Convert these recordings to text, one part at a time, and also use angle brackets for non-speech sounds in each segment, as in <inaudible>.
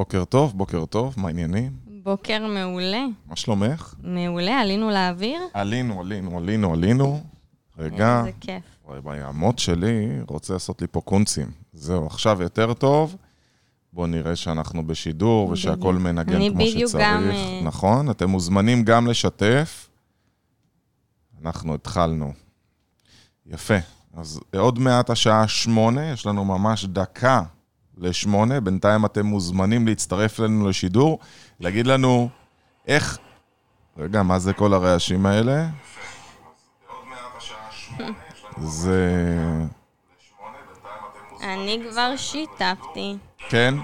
בוקר טוב, בוקר טוב, מה העניינים? בוקר מעולה. מה שלומך? מעולה, עלינו לאוויר? עלינו, עלינו, עלינו, עלינו. רגע. איזה כיף. המוט שלי רוצה לעשות לי פה קונצים. זהו, עכשיו יותר טוב. בואו נראה שאנחנו בשידור ושהכול בדיוק. מנגן אני כמו בדיוק שצריך. גם, אה, נכון? אתם מוזמנים גם לשתף. אנחנו התחלנו. יפה. אז עוד מעט השעה שמונה, יש לנו ממש דקה לשמונה. בינתיים אתם מוזמנים להצטרף אלינו לשידור, להגיד לנו איך... רגע, מה זה כל הרעשים האלה? זה... אני כבר שיתפתי. כן,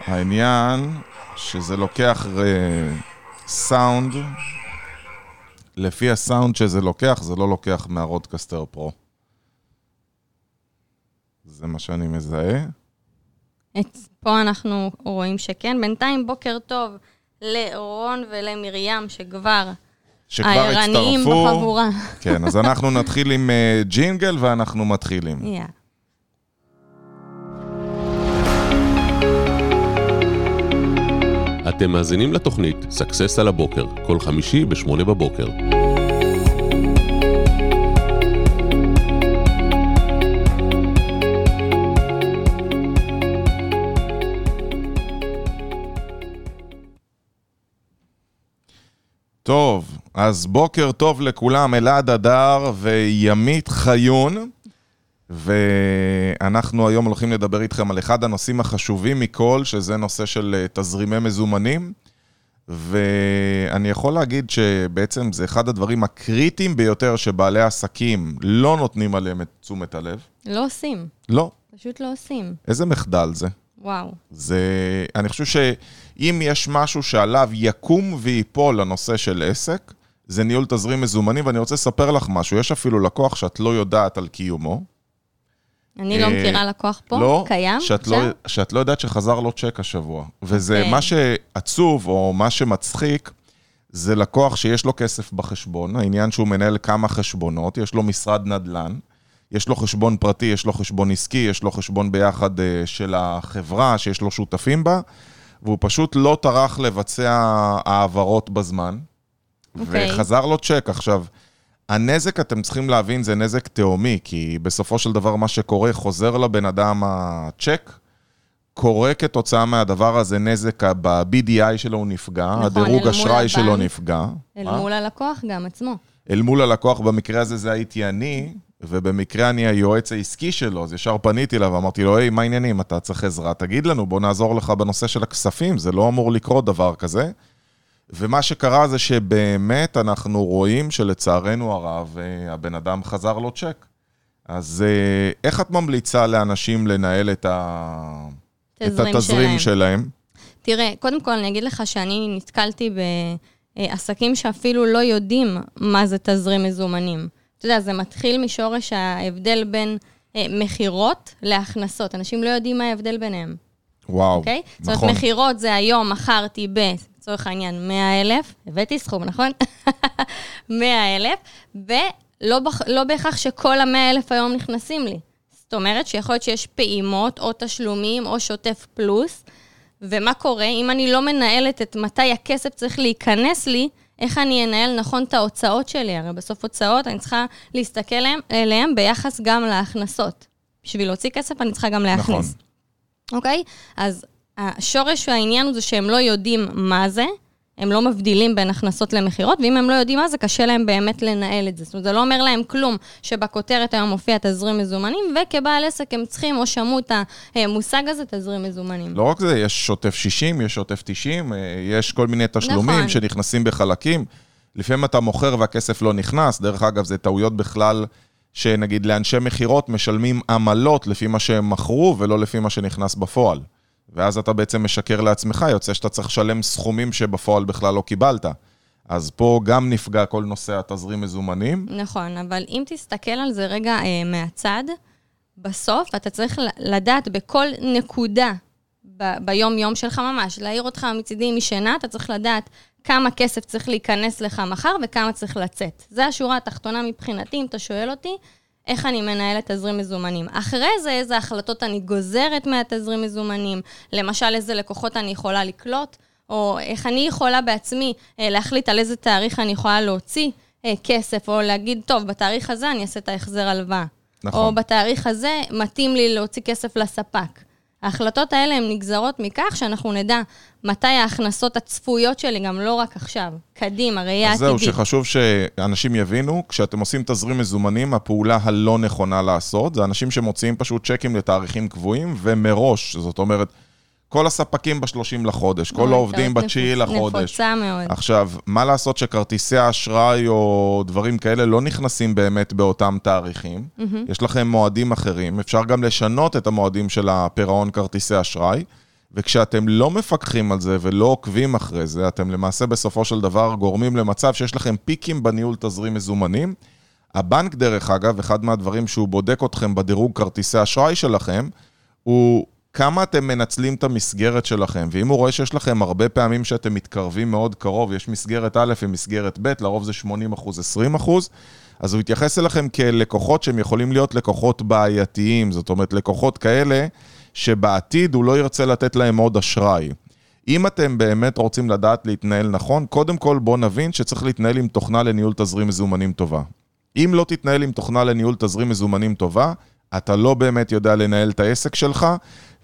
העניין שזה לוקח אה, סאונד, לפי הסאונד שזה לוקח, זה לא לוקח מהרודקסטר פרו. זה מה שאני מזהה. את, פה אנחנו רואים שכן. בינתיים בוקר טוב לרון ולמרים, שכבר שכבר הערניים הצטרפו. בחבורה. <laughs> כן, אז אנחנו נתחיל עם אה, ג'ינגל ואנחנו מתחילים. יאללה. אתם מאזינים לתוכנית סאקסס על הבוקר, כל חמישי ב-8 בבוקר. טוב, אז בוקר טוב לכולם, אלעד אדר וימית חיון. ואנחנו היום הולכים לדבר איתכם על אחד הנושאים החשובים מכל, שזה נושא של אה, תזרימי מזומנים. ואני יכול להגיד שבעצם זה אחד הדברים הקריטיים ביותר שבעלי עסקים לא נותנים עליהם את תשומת הלב. לא עושים, לא. פשוט לא עושים. איזה מחדל זה. וואו. זה... אני חושב שאם יש משהו שעליו יקום וייפול לנושא של עסק, זה ניהול תזרים מזומנים, ואני רוצה לספר לך משהו. יש אפילו לקוח שאת לא יודעת על קיומו. אני לא אה, מכירה לקוח פה, לא, קיים? שאת לא? שאת לא יודעת שחזר לו צ'ק השבוע. וזה אוקיי. מה שעצוב, או מה שמצחיק, זה לקוח שיש לו כסף בחשבון, העניין שהוא מנהל כמה חשבונות, יש לו משרד נדל"ן, יש לו חשבון פרטי, יש לו חשבון עסקי, יש לו חשבון ביחד אה, של החברה, שיש לו שותפים בה, והוא פשוט לא טרח לבצע העברות בזמן, אוקיי. וחזר לו צ'ק. עכשיו, הנזק, אתם צריכים להבין, זה נזק תהומי, כי בסופו של דבר מה שקורה, חוזר לבן אדם הצ'ק, קורה כתוצאה מהדבר הזה נזק, ב-BDI שלו הוא נפגע, נכון, הדירוג אשראי שלו. נפגע. אל מה? מול הלקוח גם עצמו. אל מול הלקוח, במקרה הזה זה הייתי אני, ובמקרה אני היועץ העסקי שלו, אז ישר פניתי אליו ואמרתי לו, היי, מה העניינים? אתה צריך עזרה? תגיד לנו, בוא נעזור לך בנושא של הכספים, זה לא אמור לקרות דבר כזה. ומה שקרה זה שבאמת אנחנו רואים שלצערנו הרב, אה, הבן אדם חזר לו צ'ק. אז אה, איך את ממליצה לאנשים לנהל את, ה... את תזרים התזרים שלהם. שלהם? תראה, קודם כל אני אגיד לך שאני נתקלתי בעסקים שאפילו לא יודעים מה זה תזרים מזומנים. אתה יודע, זה מתחיל משורש ההבדל בין אה, מכירות להכנסות. אנשים לא יודעים מה ההבדל ביניהם, וואו, אוקיי? זאת נכון. אומרת, מכירות זה היום מכרתי ב... לצורך העניין, 100 אלף, הבאתי סכום, נכון? <laughs> 100 אלף, ולא בכ... לא בהכרח שכל ה-100 אלף היום נכנסים לי. זאת אומרת שיכול להיות שיש פעימות, או תשלומים, או שוטף פלוס, ומה קורה אם אני לא מנהלת את מתי הכסף צריך להיכנס לי, איך אני אנהל נכון את ההוצאות שלי? הרי בסוף הוצאות, אני צריכה להסתכל עליהן, אליהן ביחס גם להכנסות. בשביל להוציא כסף אני צריכה גם להכניס. נכון. אוקיי? אז השורש והעניין הוא זה שהם לא יודעים מה זה, הם לא מבדילים בין הכנסות למכירות, ואם הם לא יודעים מה זה, קשה להם באמת לנהל את זה. זאת אומרת, זה לא אומר להם כלום שבכותרת היום מופיע תזרים מזומנים, וכבעל עסק הם צריכים או שמעו את המושג הזה, תזרים מזומנים. לא רק זה, יש שוטף 60, יש שוטף 90, אה, יש כל מיני תשלומים נכון. שנכנסים בחלקים. לפעמים אתה מוכר והכסף לא נכנס, דרך אגב, זה טעויות בכלל, שנגיד לאנשי מכירות משלמים עמלות לפי מה שהם מכרו ולא לפי מה שנכנס בפועל. ואז אתה בעצם משקר לעצמך, יוצא שאתה צריך לשלם סכומים שבפועל בכלל לא קיבלת. אז פה גם נפגע כל נושא התזרים מזומנים. נכון, אבל אם תסתכל על זה רגע אה, מהצד, בסוף אתה צריך לדעת בכל נקודה ב- ביום-יום שלך ממש, להעיר אותך מצידי משינה, אתה צריך לדעת כמה כסף צריך להיכנס לך מחר וכמה צריך לצאת. זה השורה התחתונה מבחינתי, אם אתה שואל אותי, איך אני מנהלת תזרים מזומנים. אחרי זה, איזה החלטות אני גוזרת מהתזרים מזומנים, למשל, איזה לקוחות אני יכולה לקלוט, או איך אני יכולה בעצמי אה, להחליט על איזה תאריך אני יכולה להוציא אה, כסף, או להגיד, טוב, בתאריך הזה אני אעשה את ההחזר הלוואה. נכון. או בתאריך הזה מתאים לי להוציא כסף לספק. ההחלטות האלה הן נגזרות מכך שאנחנו נדע מתי ההכנסות הצפויות שלי, גם לא רק עכשיו, קדימה, ראייה אז עתידית. זהו, שחשוב שאנשים יבינו, כשאתם עושים תזרים מזומנים, הפעולה הלא נכונה לעשות, זה אנשים שמוציאים פשוט צ'קים לתאריכים קבועים, ומראש, זאת אומרת, כל הספקים ב-30 לחודש, כל העובדים טעות ב-9 נפוצ- לחודש. נפוצה מאוד. עכשיו, מה לעשות שכרטיסי האשראי או דברים כאלה לא נכנסים באמת באותם תאריכים? יש לכם מועדים אחרים, אפשר גם לשנות את המועדים של הפירעון כרטיסי אשראי, וכשאתם לא מפקחים על זה ולא עוקבים אחרי זה, אתם למעשה בסופו של דבר גורמים למצב שיש לכם פיקים בניהול תזרים מזומנים. הבנק, דרך אגב, אחד מהדברים שהוא בודק אתכם בדירוג כרטיסי אשראי שלכם, הוא כמה אתם מנצלים את המסגרת שלכם. ואם הוא רואה שיש לכם הרבה פעמים שאתם מתקרבים מאוד קרוב, יש מסגרת א' ומסגרת ב', לרוב זה 80 אחוז, 20 אחוז, אז הוא יתייחס אליכם כלקוחות שהם יכולים להיות לקוחות בעייתיים. זאת אומרת, לקוחות כאלה שבעתיד הוא לא ירצה לתת להם עוד אשראי. אם אתם באמת רוצים לדעת להתנהל נכון, קודם כל בואו נבין שצריך להתנהל עם תוכנה לניהול תזרים מזומנים טובה. אם לא תתנהל עם תוכנה לניהול תזרים מזומנים טובה, אתה לא באמת יודע לנהל את העסק שלך,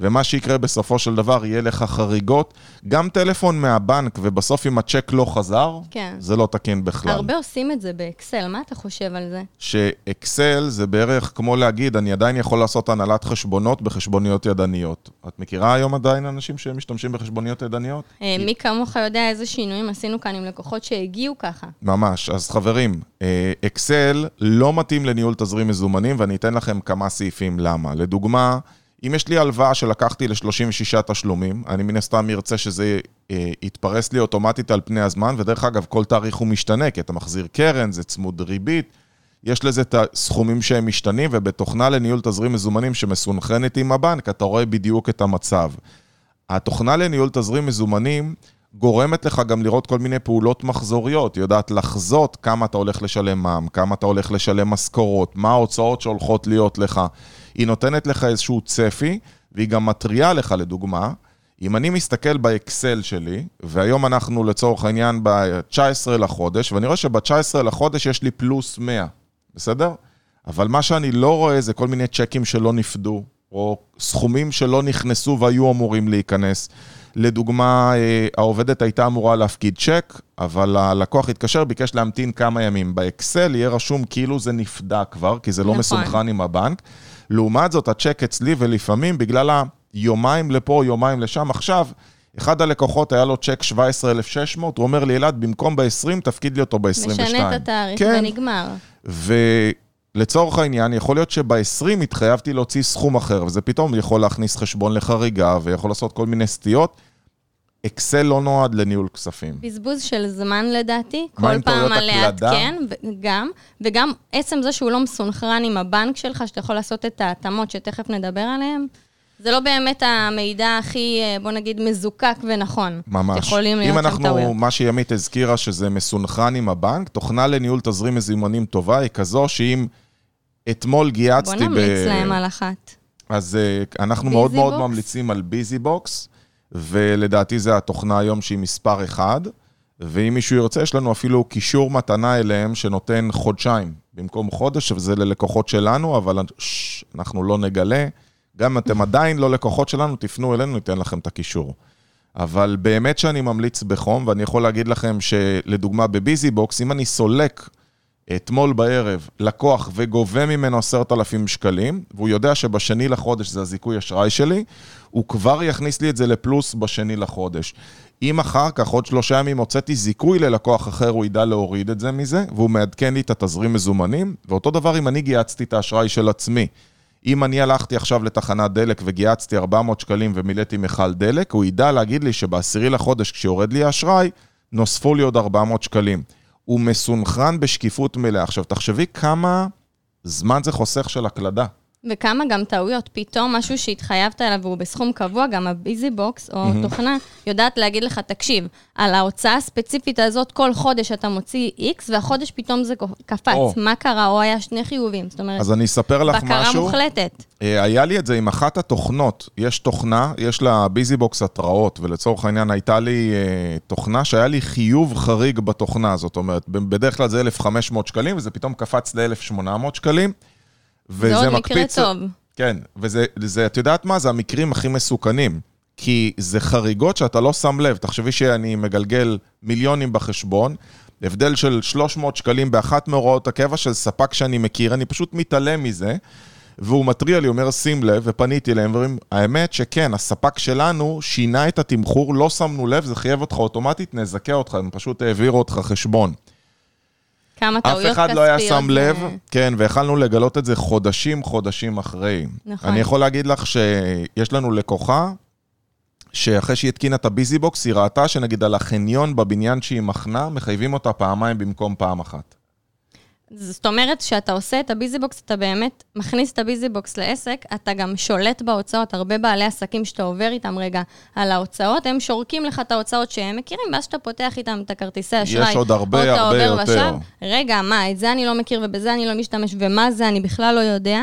ומה שיקרה בסופו של דבר, יהיה לך חריגות. גם טלפון מהבנק, ובסוף אם הצ'ק לא חזר, כן. זה לא תקין בכלל. הרבה עושים את זה באקסל, מה אתה חושב על זה? שאקסל זה בערך כמו להגיד, אני עדיין יכול לעשות הנהלת חשבונות בחשבוניות ידניות. את מכירה היום עדיין אנשים שמשתמשים בחשבוניות ידניות? אה, מי כמוך יודע איזה שינויים עשינו כאן עם לקוחות שהגיעו ככה. ממש. אז חברים, אה, אקסל לא מתאים לניהול תזרים מזומנים, ואני אתן לכם כמה סעיפים למה. לדוגמה, אם יש לי הלוואה שלקחתי ל-36 תשלומים, אני מן הסתם ארצה שזה אה, יתפרס לי אוטומטית על פני הזמן, ודרך אגב, כל תאריך הוא משתנה, כי אתה מחזיר קרן, זה צמוד ריבית, יש לזה את הסכומים שהם משתנים, ובתוכנה לניהול תזרים מזומנים שמסונכרנת עם הבנק, אתה רואה בדיוק את המצב. התוכנה לניהול תזרים מזומנים גורמת לך גם לראות כל מיני פעולות מחזוריות, היא יודעת לחזות כמה אתה הולך לשלם מע"מ, כמה אתה הולך לשלם משכורות, מה ההוצאות שהולכות להיות לך. היא נותנת לך איזשהו צפי, והיא גם מתריעה לך, לדוגמה, אם אני מסתכל באקסל שלי, והיום אנחנו לצורך העניין ב-19 לחודש, ואני רואה שב-19 לחודש יש לי פלוס 100, בסדר? אבל מה שאני לא רואה זה כל מיני צ'קים שלא נפדו, או סכומים שלא נכנסו והיו אמורים להיכנס. לדוגמה, אה, העובדת הייתה אמורה להפקיד צ'ק, אבל הלקוח התקשר, ביקש להמתין כמה ימים. באקסל יהיה רשום כאילו זה נפדה כבר, כי זה לא נכון. מסונכרן עם הבנק. לעומת זאת, הצ'ק אצלי, ולפעמים בגלל היומיים לפה, יומיים לשם, עכשיו, אחד הלקוחות היה לו צ'ק 17,600, הוא אומר לי, אלעד, במקום ב-20, תפקיד לי אותו ב-22. משנה את התאריך כן. ונגמר. ולצורך העניין, יכול להיות שב-20 התחייבתי להוציא סכום אחר, וזה פתאום יכול להכניס חשבון לחריגה, ויכול לעשות כל מיני סטיות. אקסל לא נועד לניהול כספים. בזבוז של זמן לדעתי, כל פעם על? לעדכן, וגם, וגם עצם זה שהוא לא מסונכרן עם הבנק שלך, שאתה יכול לעשות את ההתאמות שתכף נדבר עליהן, זה לא באמת המידע הכי, אה, בוא נגיד, מזוקק ונכון. ממש. יכולים להיות אם שם אנחנו, טעויות. מה שימית הזכירה, שזה מסונכרן עם הבנק, תוכנה לניהול תזרים מזומנים טובה היא כזו שאם אתמול בוא גייצתי נמליץ להם על אחת. אז אה, אנחנו מאוד מאוד? ממליצים על ביזי בוקס, ולדעתי זו התוכנה היום שהיא מספר אחד, ואם מישהו ירצה, יש לנו אפילו קישור מתנה אליהם שנותן חודשיים במקום חודש, וזה ללקוחות שלנו, אבל שש, אנחנו לא נגלה. גם אם אתם עדיין לא לקוחות שלנו, תפנו אלינו, ניתן לכם את הקישור. אבל באמת שאני ממליץ בחום, ואני יכול להגיד לכם שלדוגמה בביזי בוקס, אם אני סולק אתמול בערב לקוח וגובה ממנו 10,000 שקלים, והוא יודע שבשני לחודש זה הזיכוי אשראי שלי, הוא כבר יכניס לי את זה לפלוס בשני לחודש. אם אחר כך, עוד שלושה ימים, הוצאתי זיכוי ללקוח אחר, הוא ידע להוריד את זה מזה, והוא מעדכן לי את התזרים מזומנים, ואותו דבר אם אני גייצתי את האשראי של עצמי. אם אני הלכתי עכשיו לתחנת דלק וגייצתי 400 שקלים ומילאתי מכל דלק, הוא ידע להגיד לי שבעשירי לחודש, כשיורד לי האשראי, נוספו לי עוד 400 שקלים. הוא מסונכרן בשקיפות מלאה. עכשיו, תחשבי כמה זמן זה חוסך של הקלדה. וכמה גם טעויות. פתאום משהו שהתחייבת אליו והוא בסכום קבוע, גם הביזי בוקס או מהמם. תוכנה יודעת להגיד לך, תקשיב, על ההוצאה הספציפית הזאת, כל חודש אתה מוציא X, והחודש פתאום זה קפץ. או. מה קרה? או היה שני חיובים. זאת אומרת, אז אני אספר לך בקרה משהו. מוחלטת. אה, היה לי את זה עם אחת התוכנות. יש תוכנה, יש לה ביזי בוקס התראות, ולצורך העניין הייתה לי אה, תוכנה שהיה לי חיוב חריג בתוכנה. זאת אומרת, בדרך כלל זה 1,500 שקלים, וזה פתאום קפץ ל-1,800 שקלים. זה עוד מקרה טוב. כן, וזה, זה, את יודעת מה? זה המקרים הכי מסוכנים. כי זה חריגות שאתה לא שם לב. תחשבי שאני מגלגל מיליונים בחשבון, הבדל של 300 שקלים באחת מהוראות הקבע של ספק שאני מכיר, אני פשוט מתעלם מזה, והוא מתריע לי, אומר, שים לב, ופניתי אליהם, ואומרים, האמת שכן, הספק שלנו שינה את התמחור, לא שמנו לב, זה חייב אותך אוטומטית, נזכה אותך, הם פשוט העבירו אותך חשבון. כמה אף טעויות אחד לא היה כספיות שם לב, כן, ויכלנו לגלות את זה חודשים, חודשים אחרי. נכון. אני יכול להגיד לך שיש לנו לקוחה, שאחרי שהיא התקינה את הביזי בוקס, היא ראתה שנגיד על החניון בבניין שהיא מחנה, מחייבים אותה פעמיים במקום פעם אחת. זאת אומרת, כשאתה עושה את הביזי בוקס, אתה באמת מכניס את הביזי בוקס לעסק, אתה גם שולט בהוצאות. הרבה בעלי עסקים שאתה עובר איתם רגע על ההוצאות, הם זורקים לך את ההוצאות שהם מכירים, ואז שאתה פותח איתם את הכרטיסי אשראי. יש עוד הרבה, הרבה יותר. ושב, רגע, מה, את זה אני לא מכיר ובזה אני לא משתמש, ומה זה אני בכלל לא יודע.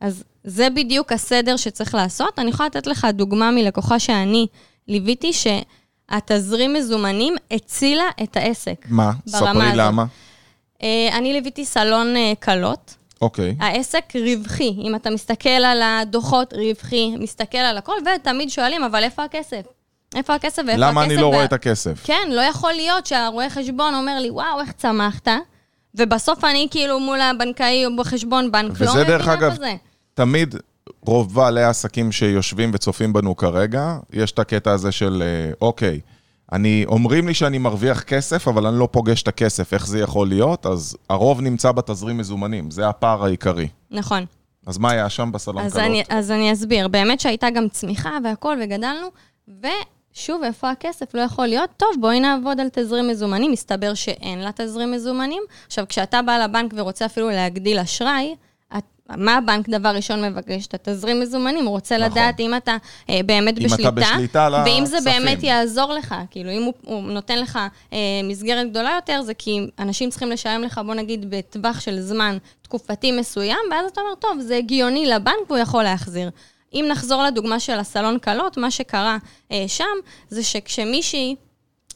אז זה בדיוק הסדר שצריך לעשות. אני יכולה לתת לך דוגמה מלקוחה שאני ליוויתי, שהתזרים מזומנים הצילה את העסק. מה? ספרי הזאת. למה. אה, אני ליוויתי סלון אה, כלות. אוקיי. העסק רווחי. אם אתה מסתכל על הדוחות, רווחי, מסתכל על הכל, ותמיד שואלים, אבל איפה הכסף? איפה הכסף ואיפה הכסף? למה אני לא וה- רואה את הכסף? כן, לא יכול להיות שהרואה חשבון אומר לי, וואו, איך צמחת? ובסוף אני כאילו מול הבנקאי או בחשבון בנק, לא וזה מבין דרך אגב, זה. תמיד רוב בעלי העסקים שיושבים וצופים בנו כרגע, יש את הקטע הזה של, אה, אוקיי, אני, אומרים לי שאני מרוויח כסף, אבל אני לא פוגש את הכסף, איך זה יכול להיות? אז הרוב נמצא בתזרים מזומנים, זה הפער העיקרי. נכון. אז מה היה שם בסלון אז קלות? אני, אז אני אסביר. באמת שהייתה גם צמיחה והכול, וגדלנו, ושוב, איפה הכסף? לא יכול להיות. טוב, בואי נעבוד על תזרים מזומנים. מסתבר שאין לה תזרים מזומנים. עכשיו, כשאתה בא לבנק ורוצה אפילו להגדיל אשראי, מה הבנק דבר ראשון מבקש? את התזרים מזומנים, הוא רוצה נכון. לדעת אם אתה אה, באמת אם אתה בשליטה. בשליטה על ואם זה הכספים. באמת יעזור לך. כאילו, אם הוא, הוא נותן לך אה, מסגרת גדולה יותר, זה כי אנשים צריכים לשלם לך, בוא נגיד, בטווח של זמן תקופתי מסוים, ואז אתה אומר, טוב, זה הגיוני לבנק והוא יכול להחזיר. אם נחזור לדוגמה של הסלון כלות, מה שקרה אה, שם, זה שכשמישהי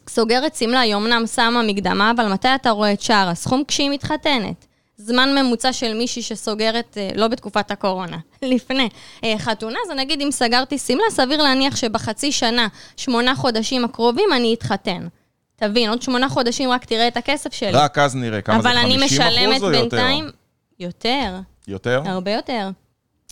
סוגרת שמלה, היא אמנם שמה מקדמה, אבל מתי אתה רואה את שער הסכום? כשהיא מתחתנת. זמן ממוצע של מישהי שסוגרת, אה, לא בתקופת הקורונה, <laughs> לפני אה, חתונה, אז נגיד אם סגרתי שמלה, סביר להניח שבחצי שנה, שמונה חודשים הקרובים, אני אתחתן. תבין, עוד שמונה חודשים רק תראה את הכסף שלי. רק אז נראה כמה זה, אבל 50 אני משלמת אחוז או יותר? בינתיים... יותר, יותר? הרבה יותר.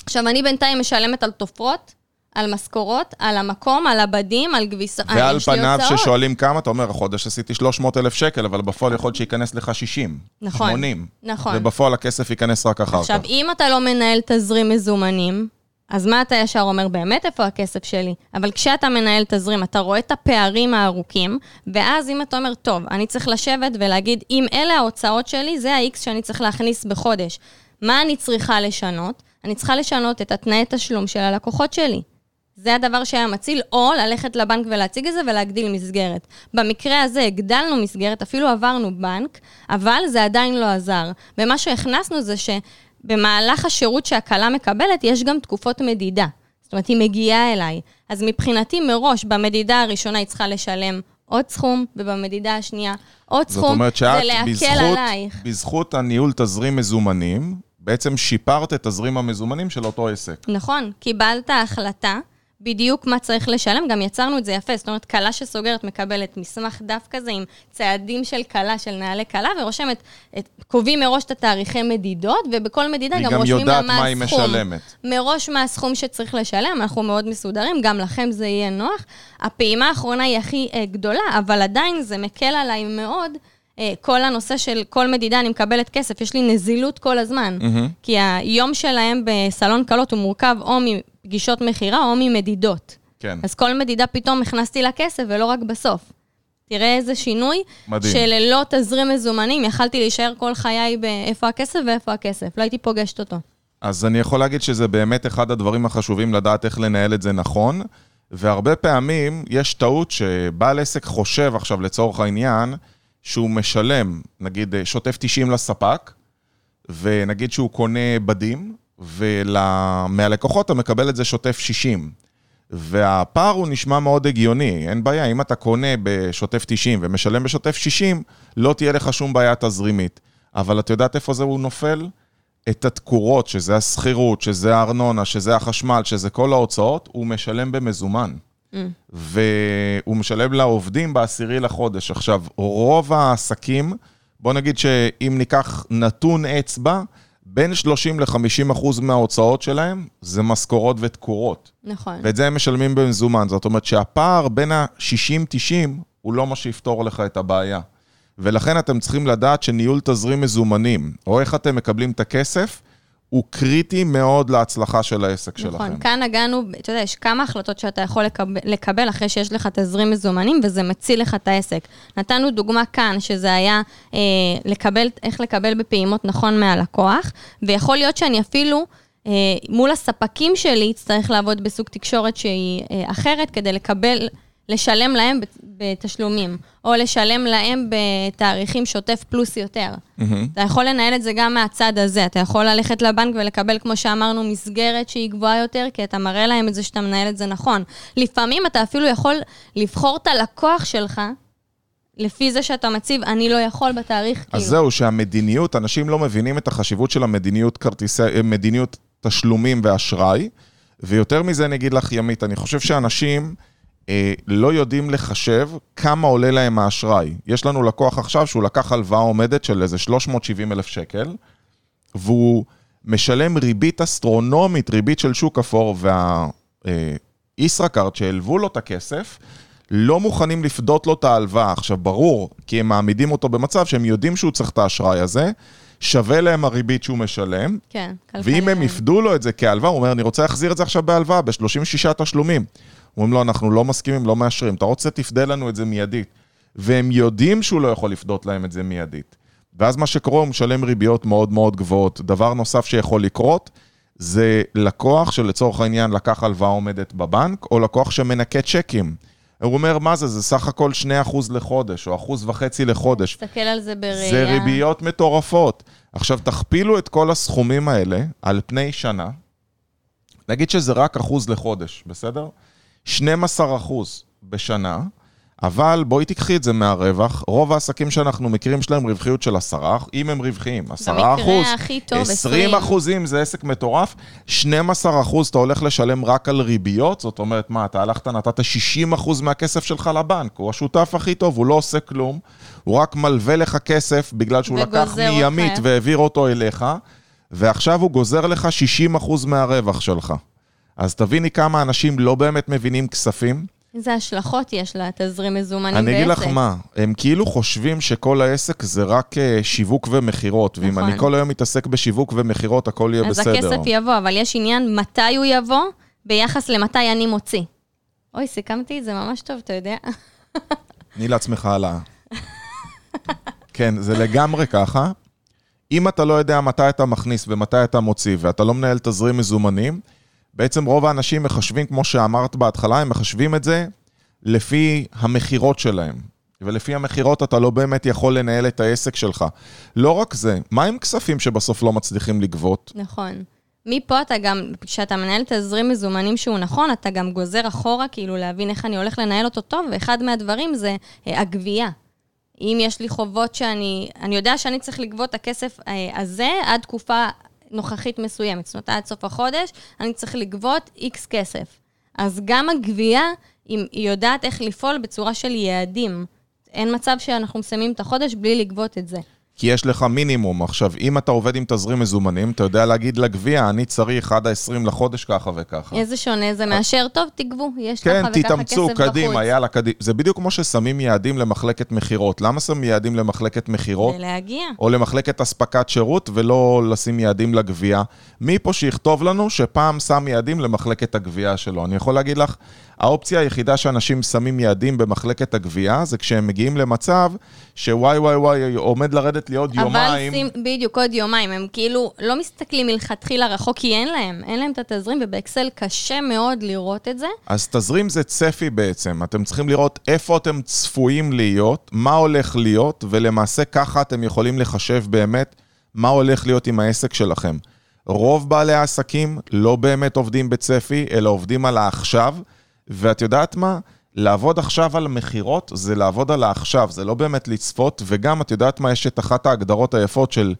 עכשיו, אני בינתיים משלמת על תופרות, על משכורות, על המקום, על הבדים, על כביסות. ועל פניו. ששואלים כמה, אתה אומר, החודש עשיתי 300 אלף שקל, אבל בפועל יכול להיות שייכנס לך 60, נכון, 80. נכון. ובפועל הכסף ייכנס רק אחר עכשיו, כך. אם אתה לא מנהל תזרים מזומנים, אז מה אתה ישר אומר, באמת איפה הכסף שלי? אבל כשאתה מנהל תזרים, אתה רואה את הפערים הארוכים, ואז אם אתה אומר, טוב, אני צריך לשבת ולהגיד, אם אלה ההוצאות שלי, זה ה-X שאני צריך להכניס בחודש. מה אני צריכה לשנות? אני צריכה לשנות את התנאי תשלום של הלקוחות שלי. זה הדבר שהיה מציל, או ללכת לבנק ולהציג את זה ולהגדיל מסגרת. במקרה הזה הגדלנו מסגרת, אפילו עברנו בנק, אבל זה עדיין לא עזר. ומה שהכנסנו זה שבמהלך השירות שהכלה מקבלת, יש גם תקופות מדידה. זאת אומרת, היא מגיעה אליי. אז מבחינתי, מראש, במדידה הראשונה היא צריכה לשלם עוד סכום, ובמדידה השנייה עוד זאת סכום. אומרת שאת, בזכות, עלייך. בזכות הניהול תזרים מזומנים, בעצם שיפרת את תזרים המזומנים של אותו עסק. נכון, קיבלת החלטה, בדיוק מה צריך לשלם, גם יצרנו את זה יפה, זאת אומרת, כלה שסוגרת מקבלת מסמך דף כזה עם צעדים של כלה, של נעלי כלה, ורושמת, את, קובעים מראש את התאריכי מדידות, ובכל מדידה היא גם, גם רושמים לה יודעת מה מה היא הסכום. משלמת. מראש מה הסכום שצריך לשלם, אנחנו מאוד מסודרים, גם לכם זה יהיה נוח. הפעימה האחרונה היא הכי אה, גדולה, אבל עדיין זה מקל עליי מאוד. אה, כל הנושא של כל מדידה, אני מקבלת כסף, יש לי נזילות כל הזמן. מהמם. כי היום שלהם בסלון קלות הוא מורכב או מפגישות מכירה או ממדידות. כן. אז כל מדידה פתאום הכנסתי לה כסף, ולא רק בסוף. תראה איזה שינוי, מדהים. שללא תזרים מזומנים יכלתי להישאר כל חיי באיפה הכסף ואיפה הכסף. לא הייתי פוגשת אותו. אז אני יכול להגיד שזה באמת אחד הדברים החשובים לדעת איך לנהל את זה נכון, והרבה פעמים יש טעות שבעל עסק חושב עכשיו לצורך העניין, שהוא משלם, נגיד שוטף 90 לספק, ונגיד שהוא קונה בדים, ומהלקוחות אתה מקבל את זה שוטף 60. והפער הוא נשמע מאוד הגיוני, אין בעיה, אם אתה קונה בשוטף 90 ומשלם בשוטף 60, לא תהיה לך שום בעיה תזרימית. אבל את יודעת איפה זה הוא נופל? את התקורות, שזה השכירות, שזה הארנונה, שזה החשמל, שזה כל ההוצאות, הוא משלם במזומן. Mm. והוא משלם לעובדים בעשירי לחודש. עכשיו, רוב העסקים, בוא נגיד שאם ניקח נתון אצבע, בין 30 ל-50 אחוז מההוצאות שלהם זה משכורות ותקורות. נכון. ואת זה הם משלמים במזומן. זאת אומרת שהפער בין ה-60-90 הוא לא מה שיפתור לך את הבעיה. ולכן אתם צריכים לדעת שניהול תזרים מזומנים, או איך אתם מקבלים את הכסף, הוא קריטי מאוד להצלחה של העסק נכון, שלכם. נכון, כאן נגענו, אתה יודע, יש כמה החלטות שאתה יכול לקבל, לקבל אחרי שיש לך תזרים מזומנים, וזה מציל לך את העסק. נתנו דוגמה כאן, שזה היה אה, לקבל, איך לקבל בפעימות נכון מהלקוח, ויכול להיות שאני אפילו... אה, מול הספקים שלי אצטרך לעבוד בסוג תקשורת שהיא אה, אחרת כדי לקבל, לשלם להם בתשלומים, או לשלם להם בתאריכים שוטף פלוס יותר. Mm-hmm. אתה יכול לנהל את זה גם מהצד הזה, אתה יכול ללכת לבנק ולקבל, כמו שאמרנו, מסגרת שהיא גבוהה יותר, כי אתה מראה להם את זה שאתה מנהל את זה נכון. לפעמים אתה אפילו יכול לבחור את הלקוח שלך, לפי זה שאתה מציב, אני לא יכול בתאריך, אז כאילו. אז זהו, שהמדיניות, אנשים לא מבינים את החשיבות של המדיניות כרטיסי, מדיניות תשלומים ואשראי, ויותר מזה אני אגיד לך, ימית, אני חושב שאנשים... אה, לא יודעים לחשב כמה עולה להם האשראי. יש לנו לקוח עכשיו שהוא לקח הלוואה עומדת של איזה 370 אלף שקל, והוא משלם ריבית אסטרונומית, ריבית של שוק אפור, והישראכרט שהלוו לו את הכסף, לא מוכנים לפדות לו את ההלוואה. עכשיו, ברור, כי הם מעמידים אותו במצב שהם יודעים שהוא צריך את האשראי הזה, שווה להם הריבית שהוא משלם. כן, כלכלי. ואם הם יפדו לו את זה כהלוואה, הוא אומר, אני רוצה להחזיר את זה עכשיו בהלוואה, ב-36 תשלומים. אומרים לו, אנחנו לא מסכימים, לא מאשרים. אתה רוצה, תפדה לנו את זה מיידית. והם יודעים שהוא לא יכול לפדות להם את זה מיידית. ואז מה שקורה, הוא משלם ריביות מאוד מאוד גבוהות. דבר נוסף שיכול לקרות, זה לקוח שלצורך העניין לקח הלוואה עומדת בבנק, או לקוח שמנקה צ'קים. הוא אומר, מה זה? זה סך הכל 2% לחודש, או 1.5% לחודש. תסתכל על זה בראייה. זה ריביות מטורפות. עכשיו, תכפילו את כל הסכומים האלה על פני שנה, נגיד שזה רק אחוז לחודש, בסדר? 12 אחוז בשנה, אבל בואי תיקחי את זה מהרווח, רוב העסקים שאנחנו מכירים שלהם רווחיות של 10, אם הם רווחיים, 10 אחוז, במקרה הכי טוב, 20 אחוזים זה עסק מטורף, 12 אחוז אתה הולך לשלם רק על ריביות, זאת אומרת, מה, אתה הלכת, נתת 60 אחוז מהכסף שלך לבנק, הוא השותף הכי טוב, הוא לא עושה כלום, הוא רק מלווה לך כסף בגלל שהוא לקח מימית והעביר אותו אליך, ועכשיו הוא גוזר לך 60 אחוז מהרווח שלך. אז תביני כמה אנשים לא באמת מבינים כספים. איזה השלכות יש לתזרים מזומנים בעסק. אני אגיד לך מה, הם כאילו חושבים שכל העסק זה רק אה, שיווק ומכירות, ואם נכון. אני כל היום מתעסק בשיווק ומכירות, הכל יהיה אז בסדר. אז הכסף יבוא, אבל יש עניין מתי הוא יבוא, ביחס למתי אני מוציא. אוי, סיכמתי את זה ממש טוב, אתה יודע. <laughs> תני לעצמך העלאה. כן, זה לגמרי ככה. אם אתה לא יודע מתי אתה מכניס ומתי אתה מוציא, ואתה לא מנהל תזרים מזומנים, בעצם רוב האנשים מחשבים, כמו שאמרת בהתחלה, הם מחשבים את זה לפי המכירות שלהם. ולפי המכירות אתה לא באמת יכול לנהל את העסק שלך. לא רק זה, מה עם כספים שבסוף לא מצליחים לגבות? נכון. מפה אתה גם, כשאתה מנהל תזרים מזומנים שהוא נכון, אתה גם גוזר אחורה, כאילו להבין איך אני הולך לנהל אותו טוב, ואחד מהדברים זה אה, הגבייה. אם יש לי חובות שאני, אני יודע שאני צריך לגבות את הכסף אה, הזה עד תקופה נוכחית מסוימת, זאת אומרת, עד סוף החודש, אני צריך לגבות איקס כסף. אז גם הגבייה, היא יודעת איך לפעול בצורה של יעדים. אין מצב שאנחנו מסיימים את החודש בלי לגבות את זה. כי יש לך מינימום. עכשיו, אם אתה עובד עם תזרים מזומנים, אתה יודע להגיד לגבייה, אני צריך עד ה-20 לחודש ככה וככה. איזה שונה, זה מאשר טוב, תגבו, יש כן, ככה וככה כסף בחוץ. כן, תתאמצו, קדימה, יאללה, קדימה. זה בדיוק כמו ששמים יעדים למחלקת מכירות. למה שמים יעדים למחלקת מכירות? ולהגיע. או למחלקת אספקת שירות, ולא לשים יעדים לגבייה. מי פה שיכתוב לנו שפעם שם יעדים למחלקת הגבייה שלו? אני יכול להגיד לך, האופציה היחידה שאנשים שמים יעדים במחלקת הגבייה, זה כשהם מגיעים למצב שוואי וואי וואי עומד לרדת לי עוד יומיים. אבל שים, בדיוק, עוד יומיים. הם כאילו לא מסתכלים מלכתחילה רחוק, כי אין להם. אין להם את התזרים, ובאקסל קשה מאוד לראות את זה. אז תזרים זה צפי בעצם. אתם צריכים לראות איפה אתם צפויים להיות, מה הולך להיות, ולמעשה ככה אתם יכולים לחשב באמת מה הולך להיות עם העסק שלכם. רוב בעלי העסקים לא באמת עובדים בצפי, אלא עובדים על העכשיו, ואת יודעת מה? לעבוד עכשיו על מכירות זה לעבוד על העכשיו, זה לא באמת לצפות, וגם את יודעת מה? יש את אחת ההגדרות היפות של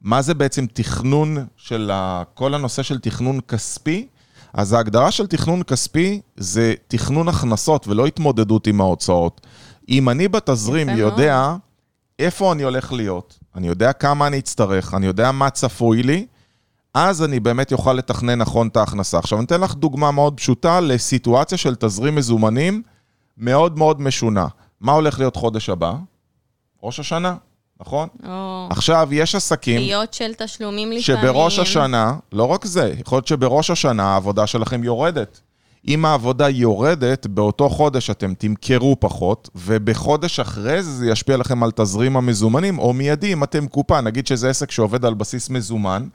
מה זה בעצם תכנון של ה... כל הנושא של תכנון כספי. אז ההגדרה של תכנון כספי זה תכנון הכנסות ולא התמודדות עם ההוצאות. אם אני בתזרים יודע איפה אני הולך להיות, אני יודע כמה אני אצטרך, אני יודע מה צפוי לי, אז אני באמת אוכל לתכנן נכון את ההכנסה. עכשיו, אני אתן לך דוגמה מאוד פשוטה לסיטואציה של תזרים מזומנים מאוד מאוד משונה. מה הולך להיות חודש הבא? ראש השנה, נכון? או עכשיו, יש עסקים דחיות של תשלומים לפעמים. שבראש השנה, לא רק זה, יכול להיות שבראש השנה העבודה שלכם יורדת. אם העבודה יורדת, באותו חודש אתם תמכרו פחות, ובחודש אחרי זה זה ישפיע לכם על תזרים המזומנים, או מיידי אם אתם קופה, נגיד שזה עסק שעובד על בסיס מזומן,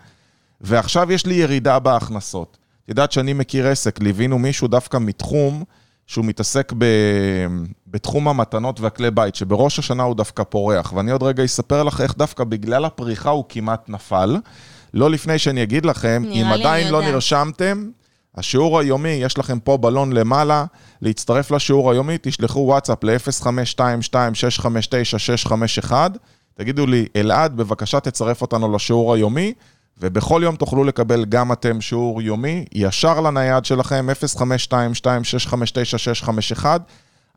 ועכשיו יש לי ירידה בהכנסות. את יודעת שאני מכיר עסק, ליווינו מישהו דווקא מתחום שהוא מתעסק ב... בתחום המתנות והכלי בית, שבראש השנה הוא דווקא פורח, ואני עוד רגע אספר לך איך דווקא בגלל הפריחה הוא כמעט נפל. לא לפני שאני אגיד לכם, אם עדיין לא. נרשמתם, השיעור היומי, יש לכם פה בלון למעלה, להצטרף לשיעור היומי, תשלחו וואטסאפ ל-0522-659-651, תגידו לי, אלעד, בבקשה תצרף אותנו לשיעור היומי, ובכל יום תוכלו לקבל גם אתם שיעור יומי, ישר לנייד שלכם, 0522-659-651.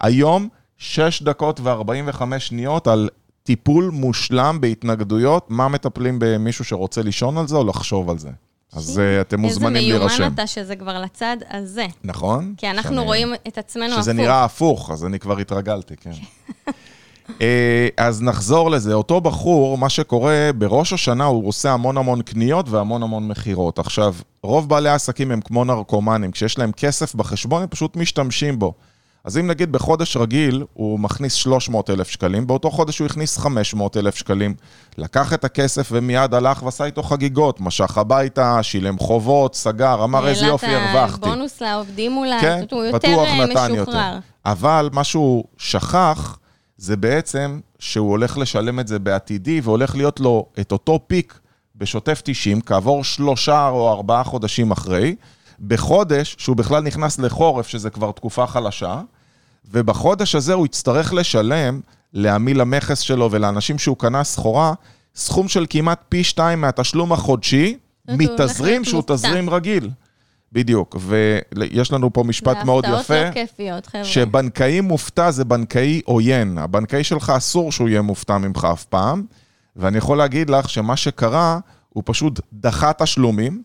היום, 6 דקות ו-45 שניות על טיפול מושלם בהתנגדויות, מה מטפלים במישהו שרוצה לישון על זה או לחשוב על זה. אז uh, אתם מוזמנים איזה להירשם. מיומן אתה שזה כבר לצד הזה. נכון? כי אנחנו שאני- רואים את עצמנו הפוך. שזה נראה הפוך, אז אני כבר התרגלתי, כן. <laughs> אה, אז נחזור לזה. אותו בחור, מה שקורה, בראש השנה הוא עושה המון המון קניות והמון המון מכירות. עכשיו, רוב בעלי העסקים הם כמו נרקומנים, כשיש להם כסף בחשבון, הם פשוט משתמשים בו. אז אם נגיד בחודש רגיל הוא מכניס 300 אלף שקלים, באותו חודש הוא הכניס 500 אלף שקלים. לקח את הכסף ומיד הלך ועשה איתו חגיגות, משך הביתה, שילם חובות, סגר, אמר איזה יופי, הרווחתי. העלה את הבונוס לעובדים אולי, כן, הוא יותר אה, נתן משוחרר. יותר. אבל מה שהוא שכח, זה בעצם שהוא הולך לשלם את זה בעתידי, והולך להיות לו את אותו פיק בשוטף 90, כעבור שלושה או ארבעה חודשים אחרי, בחודש שהוא בכלל נכנס לחורף, שזה כבר תקופה חלשה, ובחודש הזה הוא יצטרך לשלם לעמיל המכס שלו ולאנשים שהוא קנה סחורה, סכום של כמעט פי שתיים מהתשלום החודשי, מתזרים שהוא. תזרים רגיל. בדיוק, ויש לנו פה משפט מאוד יפה. והפתעות לא כיפיות, חבר'ה. שבנקאי מופתע זה בנקאי עוין. הבנקאי שלך אסור שהוא יהיה מופתע ממך אף פעם. ואני יכול להגיד לך שמה שקרה, הוא פשוט דחה תשלומים,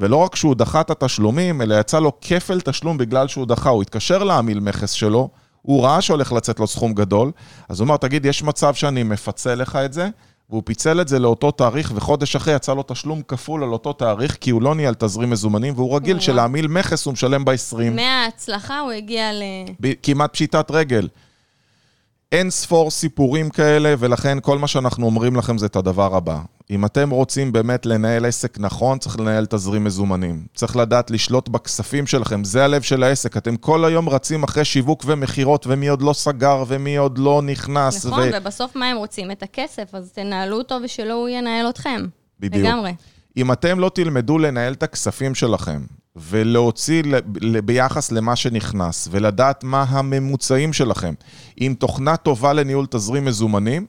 ולא רק שהוא דחה את התשלומים, אלא יצא לו כפל תשלום בגלל שהוא דחה. הוא התקשר לעמיל מכס שלו, הוא ראה שהולך לצאת לו סכום גדול, אז הוא אמר, תגיד, יש מצב שאני מפצה לך את זה? והוא פיצל את זה לאותו תאריך, וחודש אחרי יצא לו תשלום כפול על אותו תאריך, כי הוא לא ניהל תזרים מזומנים, והוא רגיל וואו. שלעמיל מכס הוא משלם ב-20. מההצלחה הוא הגיע ל... ב- כמעט פשיטת רגל. אין ספור סיפורים כאלה, ולכן כל מה שאנחנו אומרים לכם זה את הדבר הבא. אם אתם רוצים באמת לנהל עסק נכון, צריך לנהל תזרים מזומנים. צריך לדעת לשלוט בכספים שלכם, זה הלב של העסק. אתם כל היום רצים אחרי שיווק ומכירות, ומי עוד לא סגר, ומי עוד לא נכנס. נכון, ובסוף מה הם רוצים? את הכסף, אז תנהלו אותו ושלא הוא ינהל אתכם. בדיוק. לגמרי. אם אתם לא תלמדו לנהל את הכספים שלכם, ולהוציא ביחס למה שנכנס, ולדעת מה הממוצעים שלכם, עם תוכנה טובה לניהול תזרים מזומנים,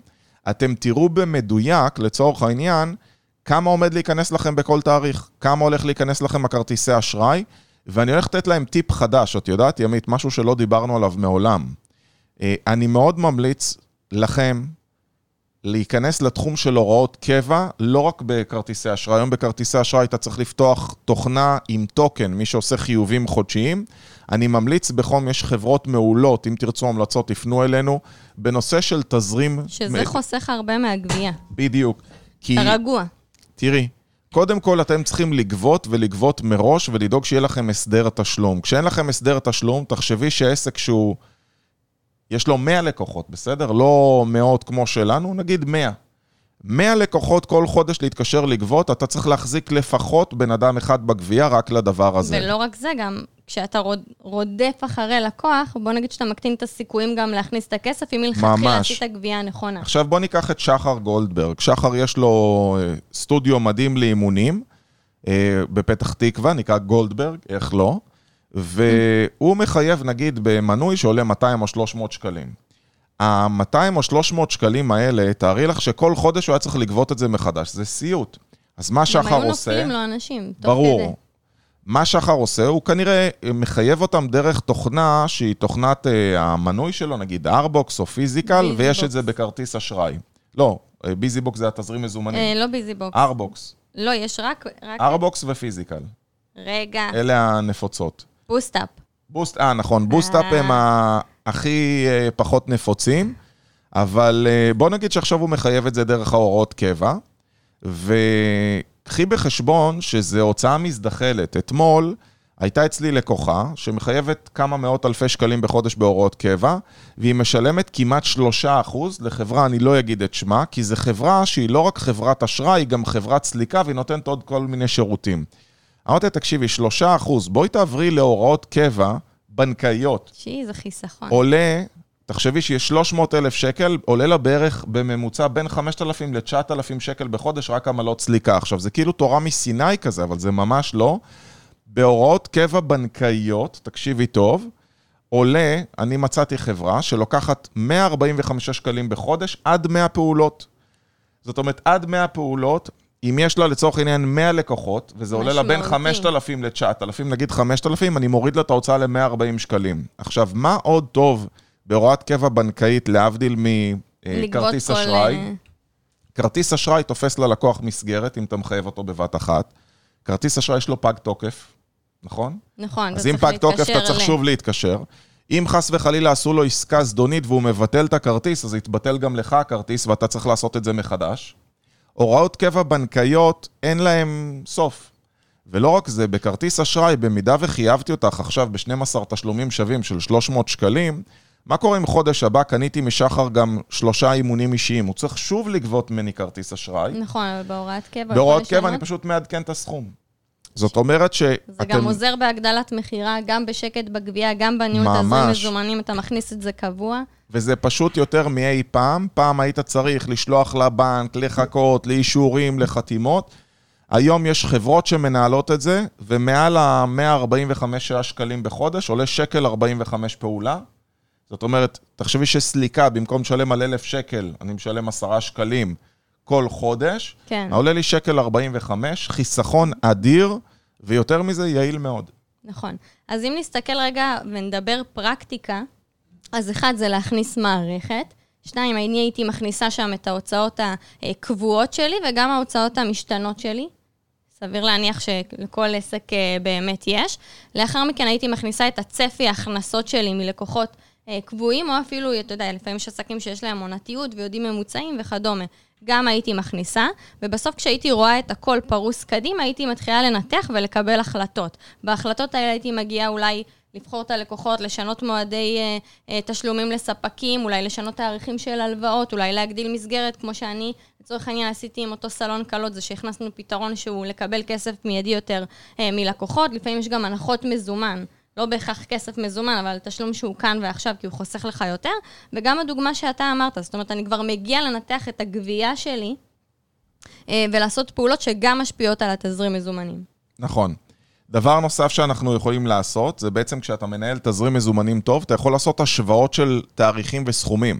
אתם תראו במדויק, לצורך העניין, כמה עומד להיכנס לכם בכל תאריך, כמה הולך להיכנס לכם הכרטיסי אשראי, ואני הולך לתת להם טיפ חדש, את יודעת, ימית, משהו שלא דיברנו עליו מעולם. אה, אני מאוד ממליץ לכם, להיכנס לתחום של הוראות קבע, לא רק בכרטיסי אשראי. היום בכרטיסי אשראי אתה צריך לפתוח תוכנה עם טוקן, מי שעושה חיובים חודשיים. אני ממליץ בחום, יש חברות מעולות, אם תרצו המלצות, תפנו אלינו, בנושא של תזרים... שזה חוסך הרבה מהגבייה. בדיוק. כי, אתה רגוע. תראי, קודם כל, אתם צריכים לגבות ולגבות מראש ולדאוג שיהיה לכם הסדר תשלום. כשאין לכם הסדר תשלום, תחשבי שעסק שהוא, יש לו 100 לקוחות, בסדר? לא מאות כמו שלנו, נגיד 100. 100 לקוחות כל חודש להתקשר לגבות, אתה צריך להחזיק לפחות בן אדם אחד בגבייה רק לדבר הזה. ולא רק זה, גם כשאתה רוד, רודף אחרי לקוח, בוא נגיד שאתה מקטין את הסיכויים גם להכניס את הכסף, אם מלכתחילה. עשית גבייה נכונה. עכשיו בוא ניקח את שחר גולדברג. שחר יש לו אה, סטודיו מדהים לאימונים אה, בפתח תקווה, נקרא גולדברג, איך לא? והוא מחייב נגיד במנוי שעולה 200 או 300 שקלים. ה-200 או 300 שקלים האלה, תארי לך שכל חודש הוא היה צריך לגבות את זה מחדש, זה סיוט. אז מה גם שחר היו עושה... נופלים לו אנשים, תוך ברור. כדי. מה שחר עושה, הוא כנראה מחייב אותם דרך תוכנה שהיא תוכנת אה, המנוי שלו, נגיד ארבוקס או פיזיקל, ביזי ויש את. זה בכרטיס אשראי. לא, אה, ביזי בוקס זה התזרים מזומנים. אה, לא ביזי בוקס. ארבוקס. לא, יש רק... רק... ארבוקס ופיזיקל. רגע, אלה הנפוצות. בוסט-אפ. בוסט, אה, נכון, בוסט-אפ אה. הם הכי אה, פחות נפוצים, אבל אה, בוא נגיד שעכשיו הוא מחייב את זה דרך ההוראות קבע, וקחי בחשבון שזו הוצאה מזדחלת. אתמול הייתה אצלי לקוחה שמחייבת כמה מאות אלפי שקלים בחודש בהוראות קבע, והיא משלמת כמעט 3% לחברה, אני לא אגיד את שמה, כי זו חברה שהיא לא רק חברת אשראי, היא גם חברת סליקה, והיא נותנת עוד כל מיני שירותים. אמרתי, לה, תקשיבי, 3%, בואי תעברי להוראות קבע בנקאיות. שי, זה חיסכון. עולה, תחשבי שיש 300 אלף שקל, עולה לה בערך בממוצע בין 5,000 ל-9,000 שקל בחודש רק עמלות סליקה. עכשיו, זה כאילו תורה מסיני כזה, אבל זה ממש לא. בהוראות קבע בנקאיות, תקשיבי טוב, עולה, אני מצאתי חברה שלוקחת 145 שקלים בחודש עד 100 פעולות. זאת אומרת, עד 100 פעולות, אם יש לה לצורך העניין 100 לקוחות, וזה עולה לה בין משמעותי. 5,000 ל-9,000, נגיד 5,000, אני מוריד לה את ההוצאה ל-140 שקלים. עכשיו, מה עוד טוב בהוראת קבע בנקאית, להבדיל מכרטיס אשראי? אה, כרטיס אשראי תופס ללקוח מסגרת, אם אתה מחייב אותו בבת אחת. כרטיס אשראי יש לו פג תוקף, נכון? נכון, אז אם פג תוקף, אתה צריך שוב להתקשר. אם חס וחלילה עשו לו עסקה זדונית והוא מבטל את הכרטיס, אז יתבטל גם לך הכרטיס ואתה צריך לעשות את זה מחדש. הוראות קבע בנקאיות, אין להם סוף. ולא רק זה, בכרטיס אשראי, במידה וחייבתי אותך עכשיו ב-12 תשלומים שווים של 300 שקלים, מה קורה אם חודש הבא קניתי משחר גם שלושה אימונים אישיים? הוא צריך שוב לגבות ממני כרטיס אשראי. נכון, אבל בהוראת קבע... בהוראות יכול קבע אני. פשוט מעדכן את הסכום. זאת אומרת שאתם... זה גם עוזר בהגדלת מכירה, גם בשקט בגבייה, גם בניהול תזרים. מזומנים, אתה מכניס את זה קבוע. וזה פשוט יותר מאי פעם. פעם היית צריך לשלוח לבנק, לחכות, לאישורים, לחתימות. היום יש חברות שמנהלות את זה, ומעל ה-145 שקלים בחודש עולה שקל 45 פעולה. זאת אומרת, תחשבי שסליקה, במקום לשלם על 1,000 שקל, אני משלם 10 שקלים כל חודש. כן. עולה לי שקל 45, חיסכון אדיר, ויותר מזה, יעיל מאוד. נכון. אז אם נסתכל רגע ונדבר פרקטיקה, אז אחד זה להכניס מערכת. שתיים, אני הייתי מכניסה שם את ההוצאות הקבועות שלי וגם ההוצאות המשתנות שלי. סביר להניח שלכל עסק אה, באמת יש. לאחר מכן הייתי מכניסה את הצפי ההכנסות שלי מלקוחות קבועים, או אפילו, אתה יודע, לפעמים יש עסקים שיש להם עונתיות ויודעים ממוצעים וכדומה. גם הייתי מכניסה, ובסוף כשהייתי רואה את הכל פרוס קדימה, הייתי מתחילה לנתח ולקבל החלטות. בהחלטות האלה הייתי מגיעה אולי לבחור את הלקוחות, לשנות מועדי אה, אה, תשלומים לספקים, אולי לשנות תאריכים של הלוואות, אולי להגדיל מסגרת, כמו שאני, לצורך העניין, עשיתי עם אותו סלון קלות, זה שהכנסנו פתרון שהוא לקבל כסף מיידי יותר אה, מלקוחות, לפעמים יש גם הנחות מזומן. לא בהכרח כסף מזומן, אבל תשלום שהוא כאן ועכשיו, כי הוא חוסך לך יותר. וגם הדוגמה שאתה אמרת, זאת אומרת, אני כבר מגיע לנתח את הגבייה שלי, אה, ולעשות פעולות שגם משפיעות על התזרים מזומנים. נכון. דבר נוסף שאנחנו יכולים לעשות, זה בעצם כשאתה מנהל תזרים מזומנים טוב, אתה יכול לעשות השוואות של תאריכים וסכומים.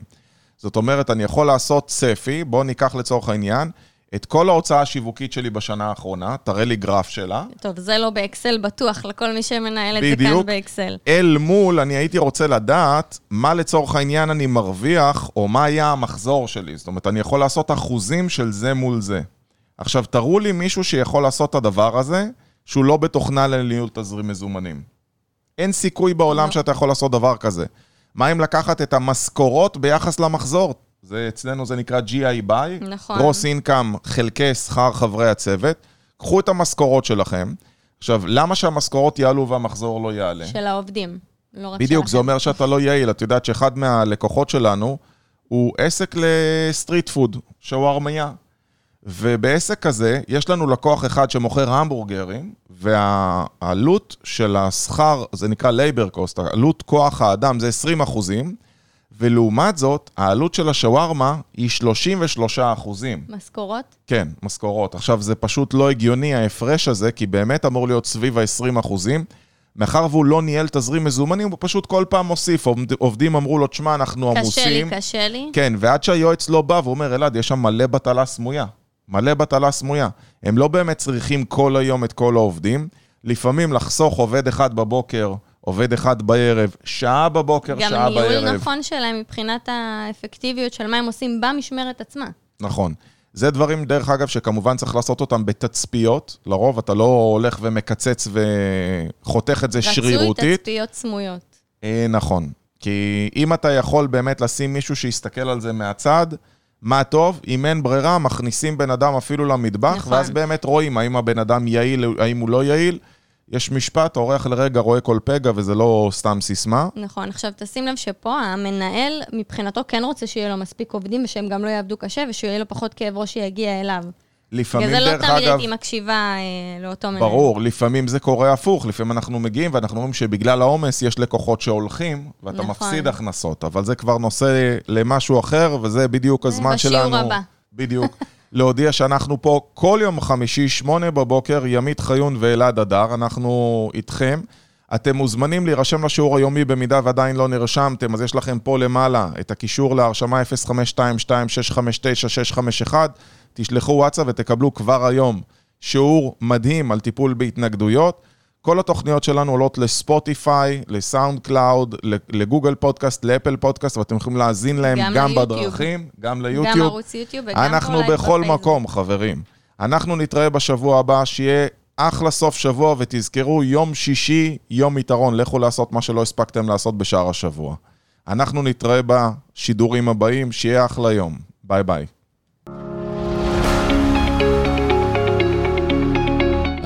זאת אומרת, אני יכול לעשות צפי, בואו ניקח לצורך העניין, את כל ההוצאה השיווקית שלי בשנה האחרונה, תראה לי גרף שלה, טוב, זה לא באקסל בטוח, לכל מי שמנהל את זה בדיוק. כאן באקסל. אל מול, אני הייתי רוצה לדעת מה לצורך העניין אני מרוויח, או מה היה המחזור שלי. זאת אומרת, אני יכול לעשות אחוזים של זה מול זה. עכשיו, תראו לי מישהו שיכול לעשות את הדבר הזה, שהוא לא בתוכנה לניהול תזרים מזומנים. אין סיכוי בעולם לא. שאתה יכול לעשות דבר כזה. מה אם לקחת את המשכורות ביחס למחזור? זה אצלנו זה נקרא GI by, נכון. גרוס אינקאם חלקי שכר חברי הצוות. קחו את המשכורות שלכם. עכשיו, למה שהמשכורות יעלו והמחזור לא יעלה? של העובדים, לא רק בדיוק, שלכם. זה אומר שאתה לא יעיל. את יודעת שאחד מהלקוחות שלנו הוא עסק ל street food, שווארמיה. ובעסק כזה, יש לנו לקוח אחד שמוכר המבורגרים, והעלות של השכר, זה נקרא labor cost, עלות כוח האדם זה 20 אחוזים, ולעומת זאת, העלות של השווארמה היא 33 אחוזים. משכורות? כן, משכורות. עכשיו, זה פשוט לא הגיוני, ההפרש הזה, כי באמת אמור להיות סביב ה-20 אחוזים. מאחר והוא לא ניהל תזרים מזומנים, הוא פשוט כל פעם מוסיף. עובד- עובדים אמרו לו, תשמע, אנחנו עמוסים. קשה לי, קשה לי. כן, ועד שהיועץ לא בא ואומר, אלעד, יש שם מלא בטלה סמויה. מלא בטלה סמויה. הם לא באמת צריכים כל היום את כל העובדים. לפעמים לחסוך עובד אחד בבוקר, עובד אחד בערב, שעה בבוקר, גם שעה בערב. ניהול נכון שלהם מבחינת האפקטיביות של מה הם עושים במשמרת עצמה. נכון. זה דברים, דרך אגב, שכמובן צריך לעשות אותם בתצפיות. לרוב אתה לא הולך ומקצץ וחותך את זה שרירותית. רצוי תצפיות סמויות. אה, נכון. כי אם אתה יכול באמת לשים מישהו שיסתכל על זה מהצד, מה טוב, אם אין ברירה, מכניסים בן אדם אפילו למטבח, נכון. ואז באמת רואים האם הבן אדם יעיל, האם הוא לא יעיל. יש משפט, אורח לרגע רואה כל פגע, וזה לא סתם סיסמה. נכון, עכשיו תשים לב שפה המנהל מבחינתו כן רוצה שיהיה לו מספיק עובדים ושהם גם לא יעבדו קשה ושיהיה לו פחות כאב ראש שיגיע אליו. לפעמים, בגלל זה לא דרך תמיד אגב, הייתי מקשיבה אה, לאותו מנהל. ברור, לפעמים זה קורה הפוך, לפעמים אנחנו מגיעים ואנחנו אומרים שבגלל העומס יש לקוחות שהולכים, ואתה נכון. מפסיד הכנסות, אבל זה כבר נושא למשהו אחר, וזה בדיוק הזמן בשיעור שלנו. הבא. בדיוק. <laughs> להודיע שאנחנו פה כל יום חמישי, שמונה בבוקר, ימית חיון ואלעד הדר, אנחנו איתכם. אתם מוזמנים להירשם לשיעור היומי במידה ועדיין לא נרשמתם, אז יש לכם פה למעלה את הקישור להרשמה 0522-659-651. תשלחו וואטסאפ ותקבלו כבר היום שיעור מדהים על טיפול בהתנגדויות. כל התוכניות שלנו עולות לספוטיפיי, לסאונד קלאוד, לגוגל פודקאסט, לאפל פודקאסט, ואתם יכולים להאזין להם גם גם. בדרכים, גם ליוטיוב. גם ערוץ יוטיוב וגם אנחנו בכל בפייסבוק. מקום, חברים. אנחנו נתראה בשבוע הבא, שיהיה אחלה סוף שבוע, ותזכרו, יום שישי, יום יתרון. לכו לעשות מה שלא הספקתם לעשות בשאר השבוע. אנחנו נתראה בשידורים הבאים, שיהיה אחלה יום. ביי ביי.